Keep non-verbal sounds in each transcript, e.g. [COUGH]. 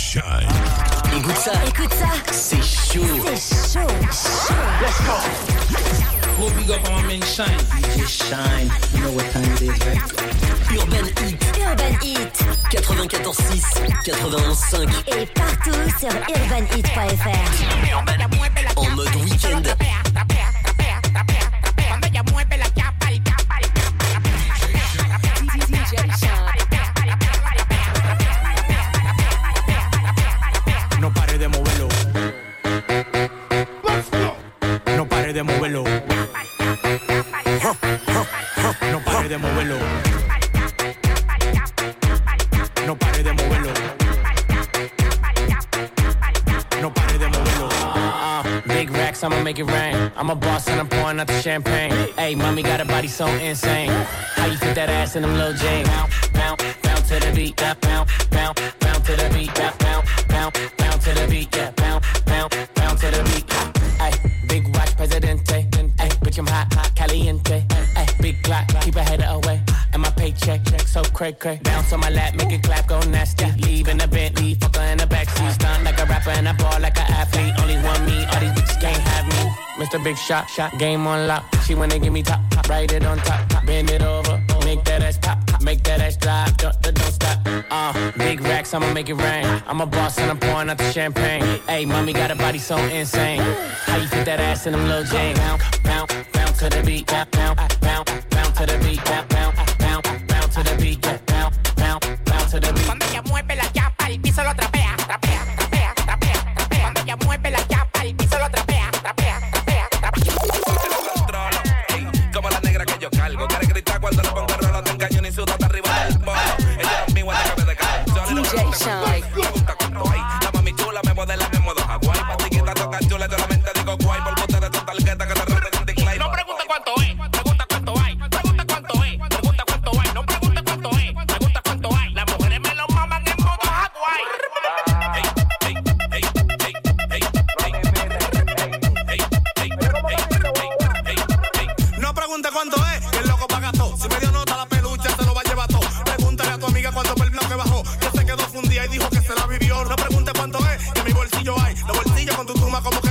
Shine. Écoute ça. Écoute ça. C'est chaud. C'est chaud. Chaud. Let's go. Big up on my man Shine. DJ Shine. You know what time it is, right? Urban Heat. Urban Heat. 94.6. 91.5. Et partout sur urbanheat.fr. En mode week-end. No pare de moverlo. No pare de moverlo. No pare de moverlo. Uh, big racks, I'ma make it rain. I'm a boss and I'm pouring out the champagne. Hey, mommy got a body so insane. How you fit that ass in them little jeans? Bounce, bounce, bounce to the beat, bounce, bounce, bounce to the beat, bounce, bounce, bounce to the beat, yeah, paycheck, check so cray cray. Bounce on my lap, make it clap, go nasty. Leave in the Bentley, fucker in the backseat. Stunt like a rapper and I ball like an athlete. Only one me, all these bitches can't have me. Mr. Big Shot, shot, game on lock. She wanna give me top, top, write it on top, top. bend it over, make that ass pop, pop, make that ass drop, don't, don't stop. Uh, big racks, I'ma make it rain. I'm a boss and I'm pouring out the champagne. Hey, mommy got a body so insane. How you fit that ass in them little jeans? Bounce, bounce, bounce to the beat, bounce, bounce, bounce, to the beat, bounce, con tu tumba como que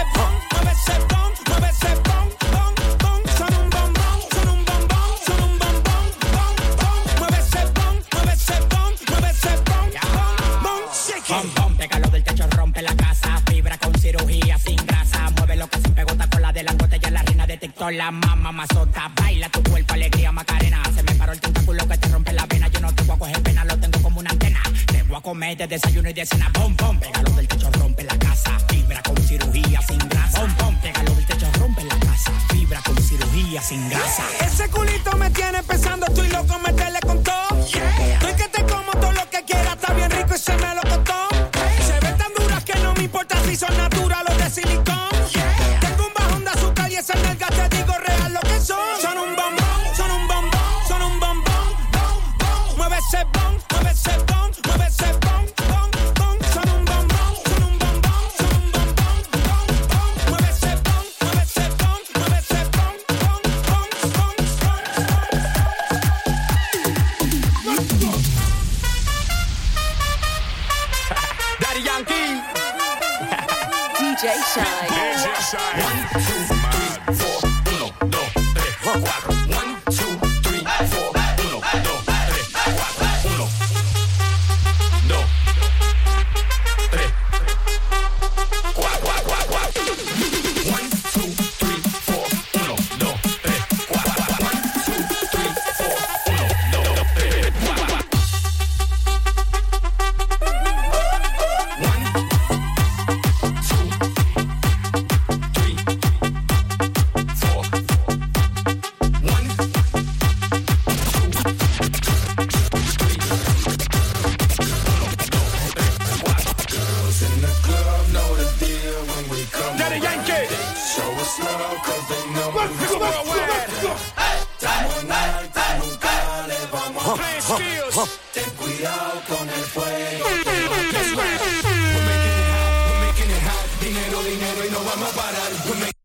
ese mueve ese bom, mueve ese bom, bom, bom. Son un bombón, son un bombón, son un bombón, bom, bom. Mueve ese bom, mueve ese bom, mueve ese. Shake Pom, it. pom, pégalo del techo, rompe la casa. Fibra con cirugía sin grasa. Mueve lo que sin pegota con la de langote. Ya la reina detectó la mamá mazota. Baila tu cuerpo, alegría, macarena. Se me paró el tentáculo que te rompe la vena. Yo no te voy a coger pena, lo tengo voy a desayuno y de cena. Pom, pom, pégalo del techo, rompe la casa. Fibra con cirugía sin grasa. Pom, pom, pégalo del techo, rompe la casa. Fibra con cirugía sin grasa. Daddy Yankee. [LAUGHS] DJ Shynn. DJ Shynn. One, two, three, four. Uno, dos, tres, cuatro. they know. Let's go, let's go, let's go. Le vamos a. Ten cuidado con el fuego. Making. Dinero, dinero y no vamos a parar.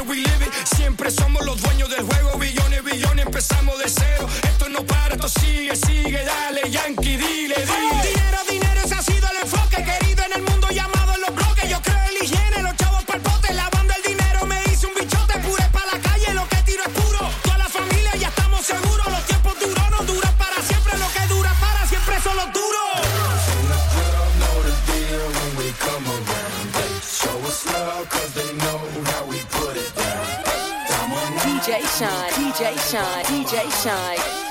We live it. Siempre somos los dueños del juego. Billones, billones, empezamos de cero. Esto no para, esto sigue, sigue. Dale, Yankee, dile, dile. Dinero, dinero, ese ha sido el enfoque. Querido DJ Shynn, DJ Shynn, DJ Shynn.